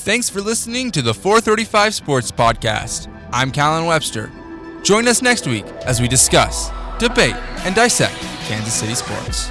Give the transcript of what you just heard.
Thanks for listening to the 435 Sports Podcast. I'm Kallen Webster. Join us next week as we discuss, debate, and dissect Kansas City sports.